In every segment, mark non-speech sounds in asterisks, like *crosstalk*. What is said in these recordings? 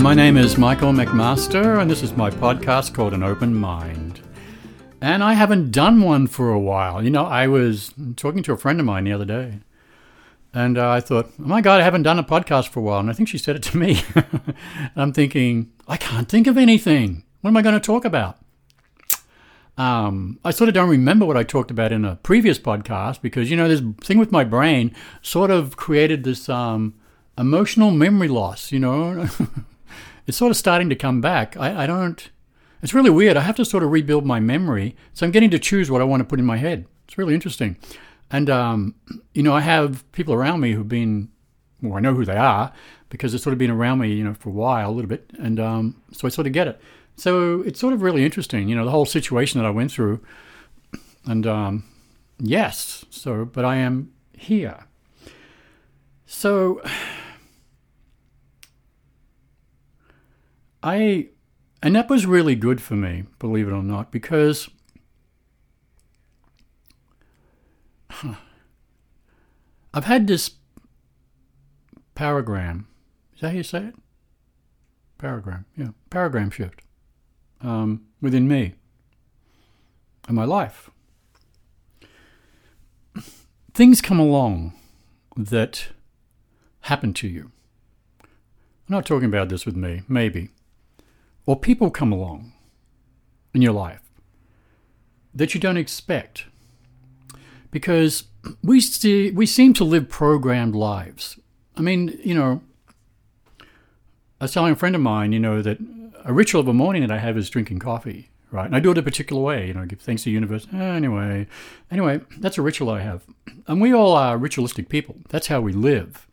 My name is Michael McMaster, and this is my podcast called An Open Mind. And I haven't done one for a while. You know, I was talking to a friend of mine the other day, and uh, I thought, oh my God, I haven't done a podcast for a while. And I think she said it to me. *laughs* I'm thinking, I can't think of anything. What am I going to talk about? Um, I sort of don't remember what I talked about in a previous podcast because, you know, this thing with my brain sort of created this um, emotional memory loss, you know. *laughs* it's sort of starting to come back. I, I don't, it's really weird. I have to sort of rebuild my memory. So I'm getting to choose what I want to put in my head. It's really interesting. And, um, you know, I have people around me who've been, well, I know who they are because they've sort of been around me, you know, for a while, a little bit. And um, so I sort of get it. So it's sort of really interesting, you know, the whole situation that I went through. And um, yes, so, but I am here. So I, and that was really good for me, believe it or not, because *sighs* I've had this paragram. Is that how you say it? Paragram, yeah, paragram shift um, within me and my life. *clears throat* Things come along that happen to you. I'm not talking about this with me, maybe. Or people come along in your life that you don't expect. Because we, see, we seem to live programmed lives. I mean, you know, I was telling a friend of mine, you know, that a ritual of a morning that I have is drinking coffee, right? And I do it a particular way, you know, give thanks to the universe. Ah, anyway, anyway, that's a ritual I have. And we all are ritualistic people. That's how we live.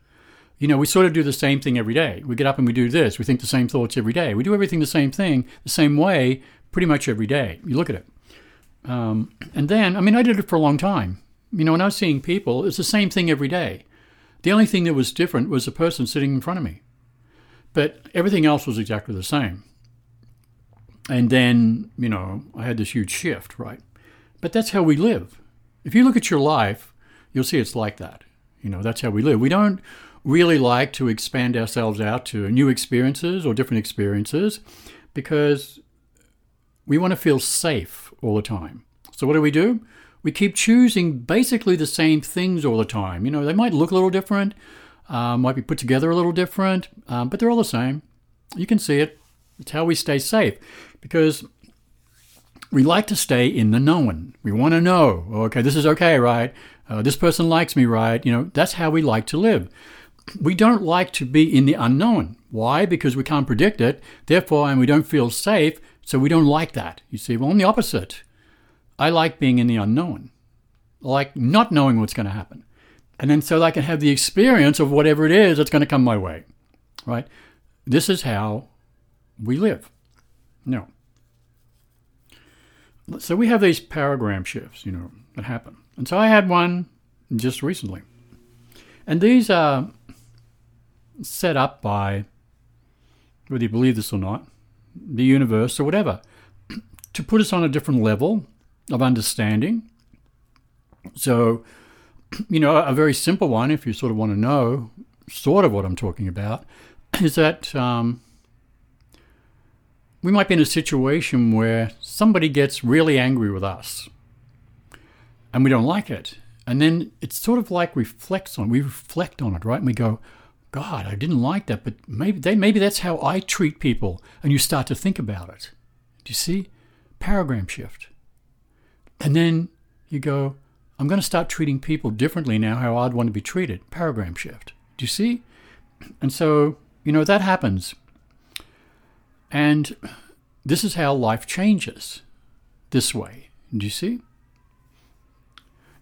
You know, we sort of do the same thing every day. We get up and we do this. We think the same thoughts every day. We do everything the same thing, the same way, pretty much every day. You look at it. Um, and then, I mean, I did it for a long time. You know, when I was seeing people, it's the same thing every day. The only thing that was different was the person sitting in front of me. But everything else was exactly the same. And then, you know, I had this huge shift, right? But that's how we live. If you look at your life, you'll see it's like that. You know, that's how we live. We don't really like to expand ourselves out to new experiences or different experiences because we want to feel safe all the time. So, what do we do? We keep choosing basically the same things all the time. You know, they might look a little different, uh, might be put together a little different, um, but they're all the same. You can see it. It's how we stay safe because we like to stay in the known. We want to know, okay, this is okay, right? Uh, this person likes me, right? You know, that's how we like to live. We don't like to be in the unknown. Why? Because we can't predict it. Therefore, and we don't feel safe, so we don't like that. You see, well, I'm the opposite. I like being in the unknown, I like not knowing what's going to happen. And then so I can have the experience of whatever it is that's going to come my way, right? This is how we live. No. So we have these paragram shifts, you know, that happen. And so I had one just recently. And these are set up by, whether you believe this or not, the universe or whatever, *clears throat* to put us on a different level of understanding. So, *clears throat* you know, a very simple one, if you sort of want to know sort of what I'm talking about, *clears throat* is that um, we might be in a situation where somebody gets really angry with us and we don't like it. And then it's sort of like reflects on, we reflect on it, right? And we go, God, I didn't like that, but maybe they, maybe that's how I treat people. And you start to think about it. Do you see? Paragram shift. And then you go, I'm going to start treating people differently now, how I'd want to be treated. Paragram shift. Do you see? And so, you know, that happens. And this is how life changes this way. Do you see?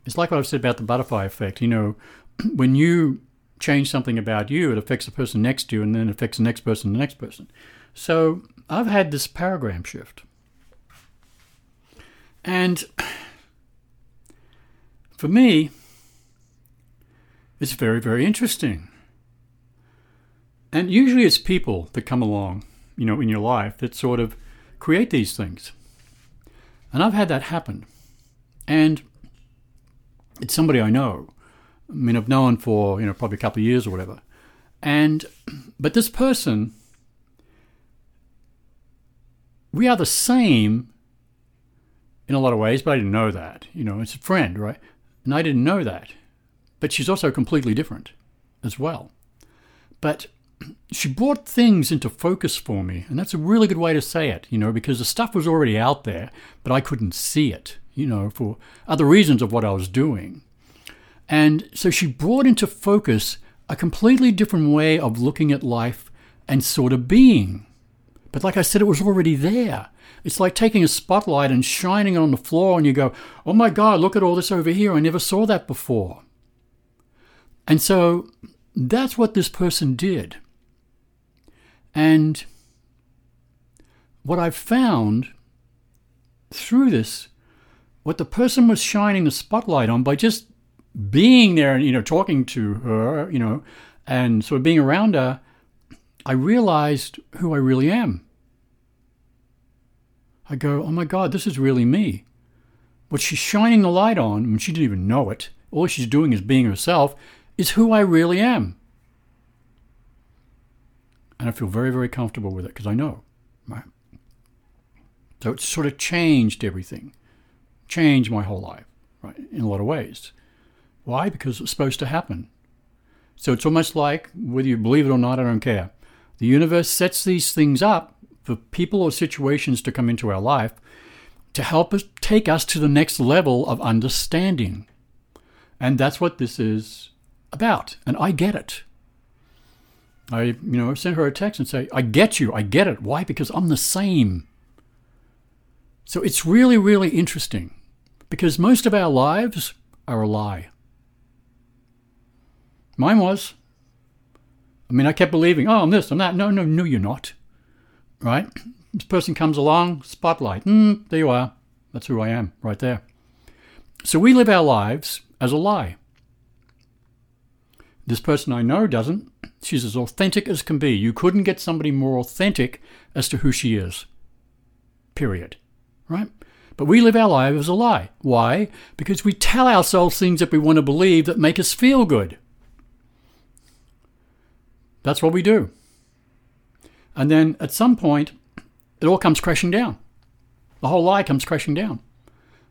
It's like what I've said about the butterfly effect. You know, *clears throat* when you change something about you, it affects the person next to you and then it affects the next person, the next person. So I've had this paragram shift. And *sighs* for me, it's very, very interesting. And usually it's people that come along you know, in your life that sort of create these things. And I've had that happen. And it's somebody I know. I mean, I've known for, you know, probably a couple of years or whatever. And, but this person we are the same in a lot of ways, but I didn't know that. You know, it's a friend, right? And I didn't know that. But she's also completely different as well. But she brought things into focus for me, and that's a really good way to say it, you know, because the stuff was already out there, but I couldn't see it, you know, for other reasons of what I was doing. And so she brought into focus a completely different way of looking at life and sort of being. But like I said, it was already there. It's like taking a spotlight and shining it on the floor, and you go, oh my God, look at all this over here. I never saw that before. And so that's what this person did. And what I've found through this, what the person was shining the spotlight on by just being there and, you know, talking to her, you know, and sort of being around her, I realized who I really am. I go, oh my God, this is really me. What she's shining the light on, and she didn't even know it, all she's doing is being herself, is who I really am. And I feel very, very comfortable with it because I know. Right? So it's sort of changed everything, changed my whole life, right, in a lot of ways. Why? Because it's supposed to happen. So it's almost like, whether you believe it or not, I don't care. The universe sets these things up for people or situations to come into our life to help us take us to the next level of understanding. And that's what this is about. And I get it. I, you know, sent her a text and say, I get you, I get it. Why? Because I'm the same. So it's really, really interesting because most of our lives are a lie. Mine was. I mean, I kept believing, oh, I'm this, I'm that. No, no, no, you're not. Right? This person comes along, spotlight. Mm, there you are. That's who I am, right there. So we live our lives as a lie. This person I know doesn't. She's as authentic as can be. You couldn't get somebody more authentic as to who she is. Period. Right? But we live our lives as a lie. Why? Because we tell ourselves things that we want to believe that make us feel good. That's what we do. And then at some point, it all comes crashing down. The whole lie comes crashing down.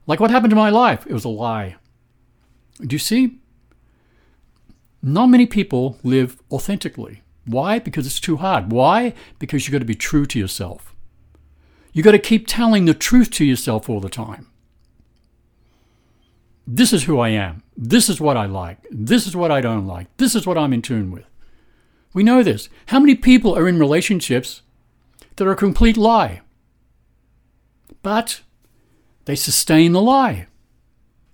Like what happened to my life? It was a lie. Do you see? Not many people live authentically. Why? Because it's too hard. Why? Because you've got to be true to yourself. You've got to keep telling the truth to yourself all the time. This is who I am. This is what I like. This is what I don't like. This is what I'm in tune with. We know this. How many people are in relationships that are a complete lie? But they sustain the lie.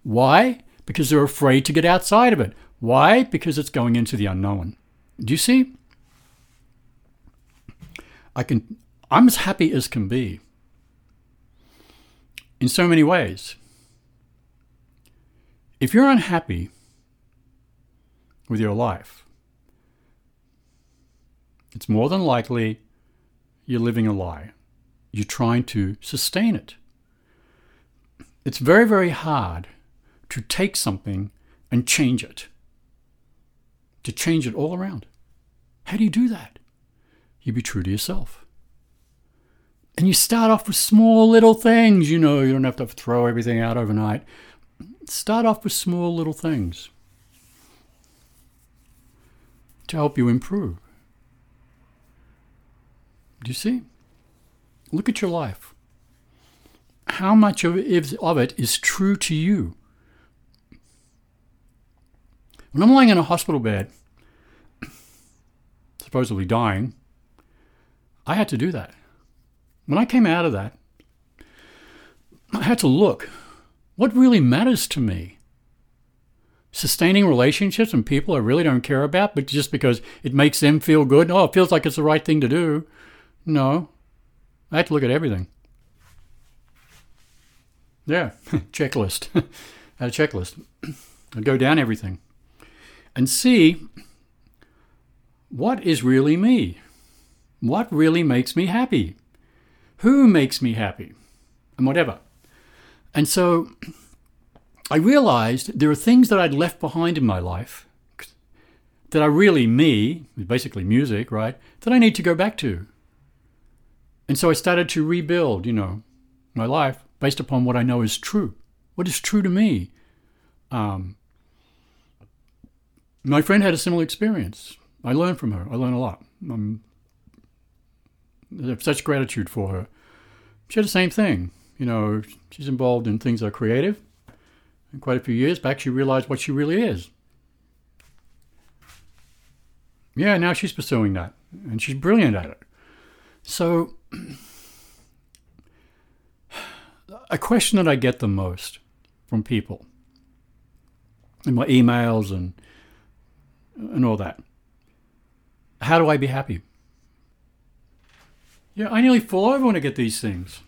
Why? Because they're afraid to get outside of it. Why? Because it's going into the unknown. Do you see? I can I'm as happy as can be. In so many ways. If you're unhappy with your life, it's more than likely you're living a lie. You're trying to sustain it. It's very, very hard to take something and change it to change it all around. How do you do that? You be true to yourself. And you start off with small little things. You know, you don't have to throw everything out overnight. Start off with small little things to help you improve. Do you see? Look at your life. How much of it is true to you? When I'm lying in a hospital bed, *clears throat* supposedly dying, I had to do that. When I came out of that, I had to look what really matters to me. Sustaining relationships and people I really don't care about, but just because it makes them feel good. Oh, it feels like it's the right thing to do. No. I had to look at everything. Yeah, *laughs* checklist. I *laughs* had a checklist. I'd go down everything and see what is really me? What really makes me happy? Who makes me happy? And whatever. And so I realized there are things that I'd left behind in my life that are really me, basically music, right? That I need to go back to. And so I started to rebuild, you know, my life based upon what I know is true. What is true to me? Um, my friend had a similar experience. I learned from her. I learned a lot. Um, I have such gratitude for her. She had the same thing. You know, she's involved in things that are creative. And quite a few years back, she realized what she really is. Yeah, now she's pursuing that, and she's brilliant at it. So, a question that I get the most from people in my emails and and all that. How do I be happy? Yeah, I nearly fall over when I get these things.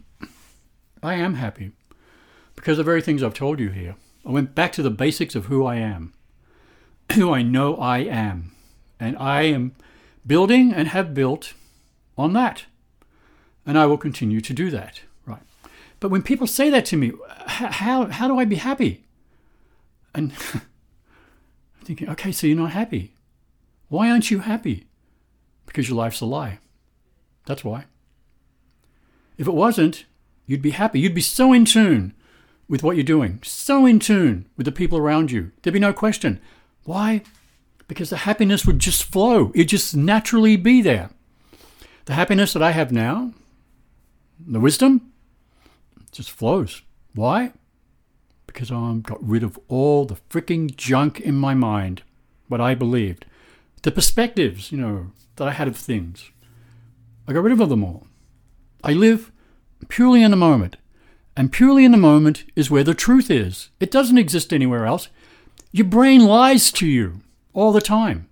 I am happy because the very things I've told you here. I went back to the basics of who I am, *clears throat* who I know I am. And I am building and have built on that. And I will continue to do that. Right. But when people say that to me, how, how do I be happy? And *laughs* I'm thinking, okay, so you're not happy. Why aren't you happy? Because your life's a lie. That's why. If it wasn't, you'd be happy. You'd be so in tune with what you're doing, so in tune with the people around you. There'd be no question. Why? Because the happiness would just flow, it'd just naturally be there. The happiness that I have now, the wisdom, just flows. Why? Because I've got rid of all the freaking junk in my mind, what I believed, the perspectives, you know, that I had of things. I got rid of them all. I live purely in the moment. And purely in the moment is where the truth is. It doesn't exist anywhere else. Your brain lies to you all the time.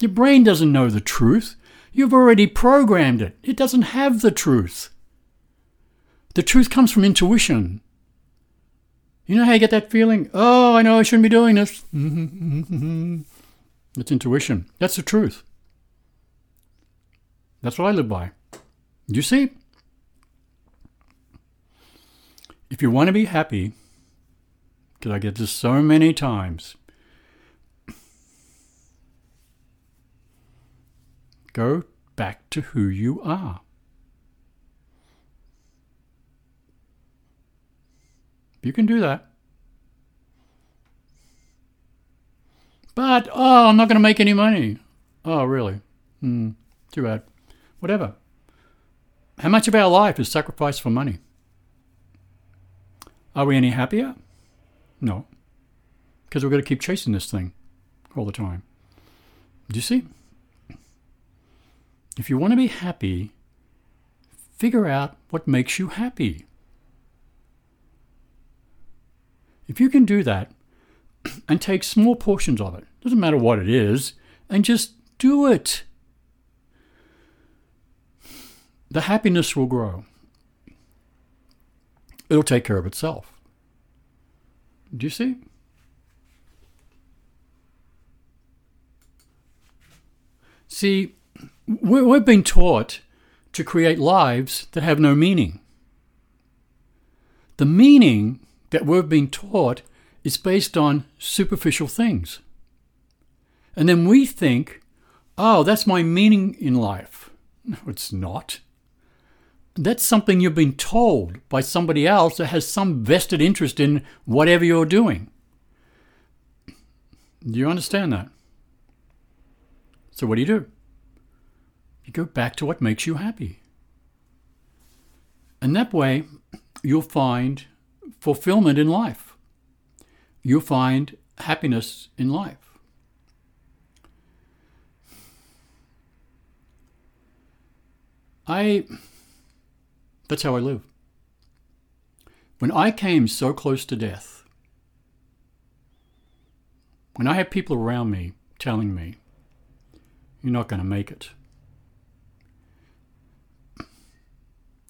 Your brain doesn't know the truth. You've already programmed it. It doesn't have the truth. The truth comes from intuition. You know how you get that feeling? Oh, I know I shouldn't be doing this. *laughs* it's intuition. That's the truth. That's what I live by. You see? If you want to be happy, because I get this so many times, go back to who you are. You can do that. But, oh, I'm not going to make any money. Oh, really? Hmm, too bad. Whatever. How much of our life is sacrificed for money? Are we any happier? No. Because we've got to keep chasing this thing all the time. Do you see? If you want to be happy, figure out what makes you happy. If you can do that and take small portions of it, doesn't matter what it is, and just do it, the happiness will grow it'll take care of itself. Do you see? See, we've been taught to create lives that have no meaning. The meaning that we've been taught is based on superficial things. And then we think, oh, that's my meaning in life. No, it's not that's something you've been told by somebody else that has some vested interest in whatever you're doing. Do you understand that? So, what do you do? You go back to what makes you happy. And that way, you'll find fulfillment in life. You'll find happiness in life. I that's how I live. When I came so close to death, when I had people around me telling me, you're not going to make it.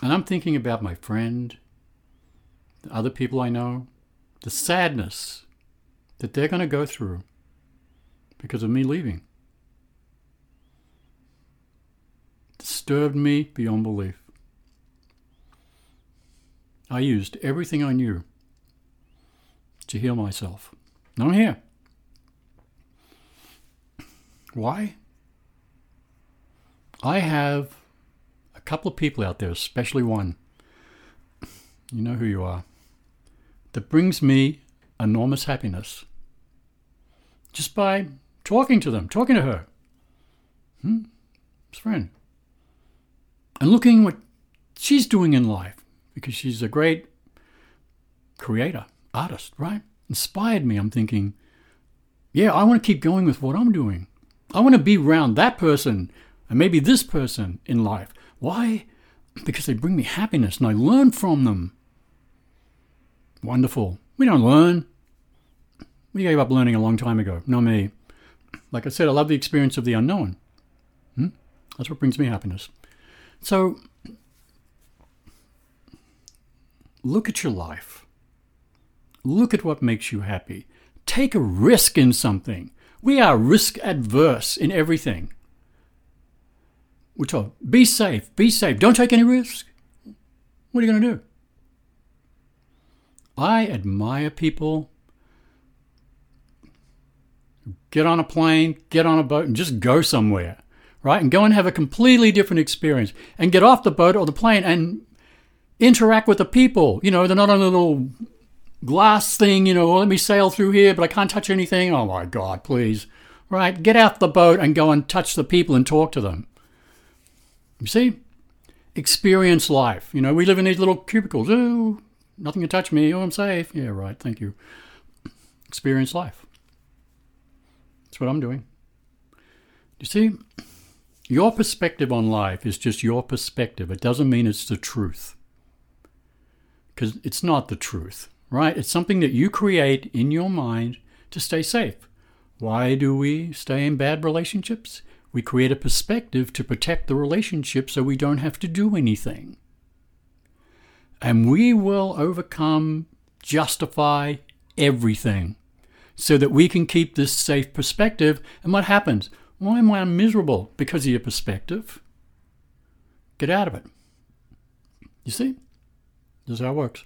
And I'm thinking about my friend, the other people I know, the sadness that they're going to go through because of me leaving. Disturbed me beyond belief. I used everything I knew to heal myself. Now I'm here. Why? I have a couple of people out there, especially one, you know who you are, that brings me enormous happiness just by talking to them, talking to her. Hmm? His friend. And looking what she's doing in life because she's a great creator, artist, right? Inspired me. I'm thinking, yeah, I want to keep going with what I'm doing. I want to be around that person and maybe this person in life. Why? Because they bring me happiness and I learn from them. Wonderful. We don't learn. We gave up learning a long time ago, not me. Like I said, I love the experience of the unknown. Hmm? That's what brings me happiness. So, look at your life. Look at what makes you happy. Take a risk in something. We are risk adverse in everything. We're told, be safe, be safe, don't take any risk. What are you going to do? I admire people get on a plane, get on a boat, and just go somewhere, right? And go and have a completely different experience and get off the boat or the plane and interact with the people. You know, they're not on a little glass thing, you know, oh, let me sail through here, but I can't touch anything. Oh my God, please. Right? Get off the boat and go and touch the people and talk to them. You see? Experience life. You know, we live in these little cubicles. Oh, nothing can touch me. Oh, I'm safe. Yeah, right. Thank you. Experience life. That's what I'm doing. You see? Your perspective on life is just your perspective. It doesn't mean it's the truth. Because it's not the truth right? It's something that you create in your mind to stay safe. Why do we stay in bad relationships? We create a perspective to protect the relationship so we don't have to do anything. And we will overcome, justify everything so that we can keep this safe perspective. And what happens? Why am I miserable? Because of your perspective. Get out of it. You see? This is how it works.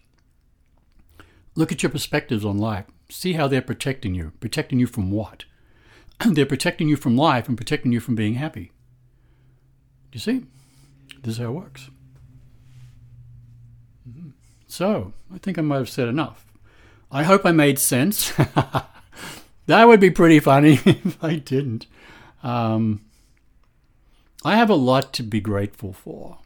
Look at your perspectives on life. See how they're protecting you. Protecting you from what? *clears throat* they're protecting you from life and protecting you from being happy. You see? This is how it works. So, I think I might have said enough. I hope I made sense. *laughs* that would be pretty funny *laughs* if I didn't. Um, I have a lot to be grateful for.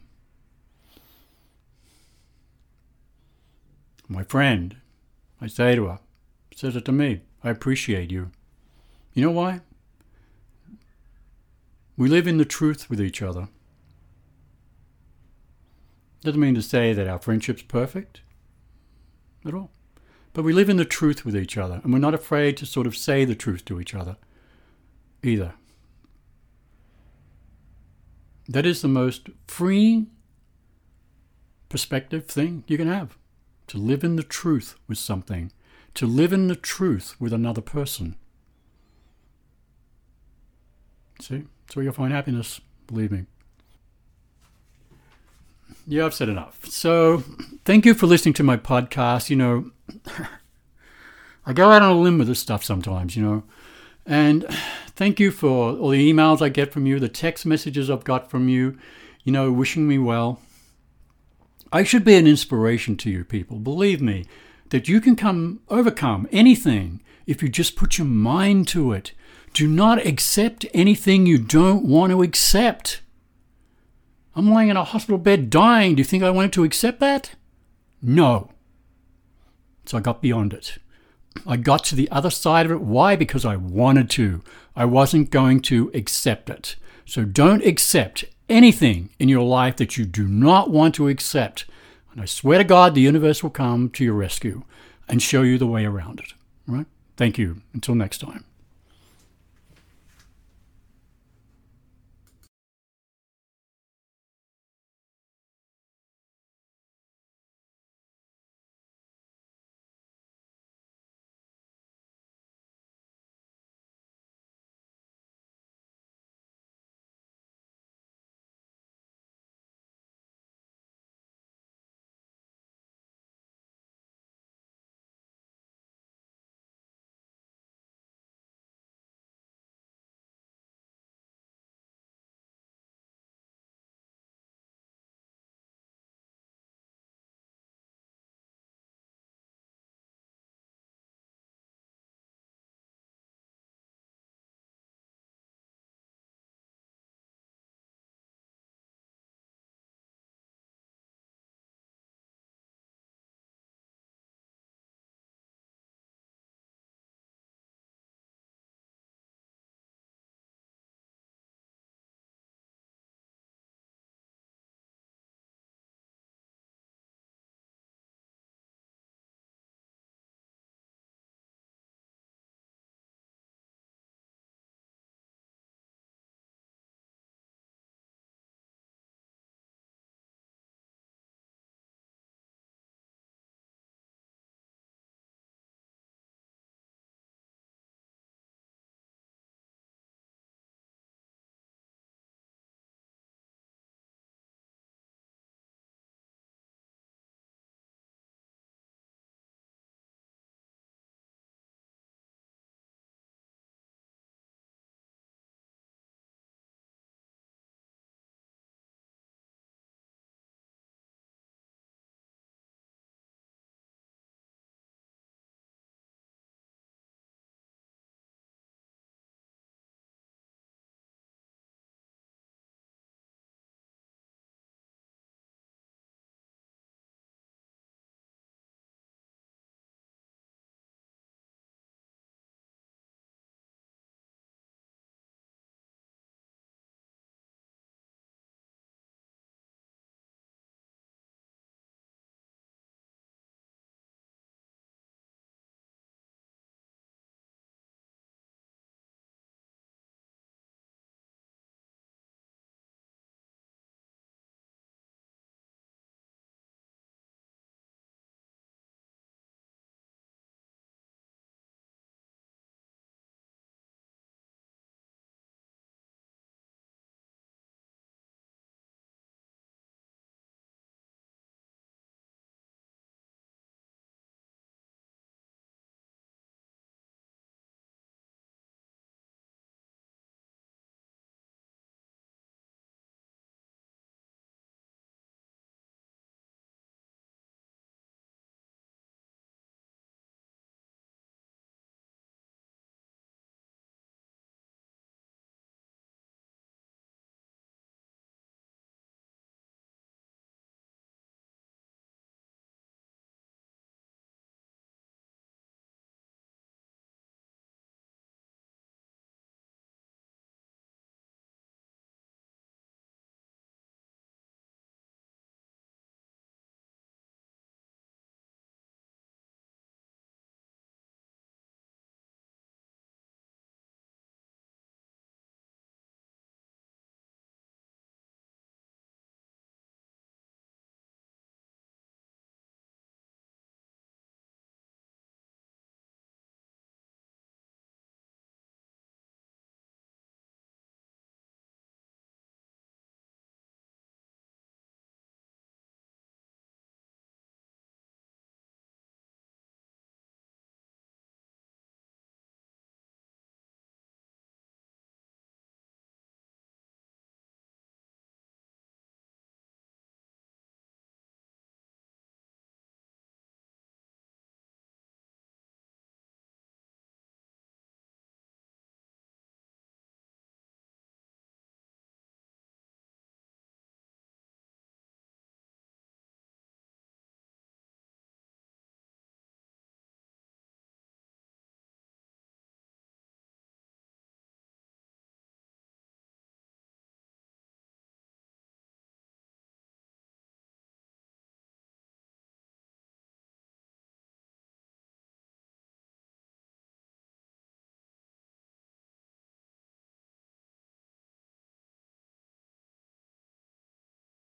My friend, I say to her, says it to me, I appreciate you. You know why? We live in the truth with each other. Doesn't mean to say that our friendship's perfect at all. But we live in the truth with each other, and we're not afraid to sort of say the truth to each other either. That is the most freeing perspective thing you can have to live in the truth with something, to live in the truth with another person. See, that's where you'll find happiness, believe me. Yeah, I've said enough. So, thank you for listening to my podcast. You know, I go out on a limb with this stuff sometimes, you know. And thank you for all the emails I get from you, the text messages I've got from you, you know, wishing me well. I should be an inspiration to you people. Believe me, that you can come overcome anything if you just put your mind to it. Do not accept anything you don't want to accept. I'm lying in a hospital bed dying. Do you think I wanted to accept that? No. So I got beyond it. I got to the other side of it. Why? Because I wanted to. I wasn't going to accept it. So don't accept anything in your life that you do not want to accept. And I swear to God, the universe will come to your rescue and show you the way around it. All right? Thank you. Until next time.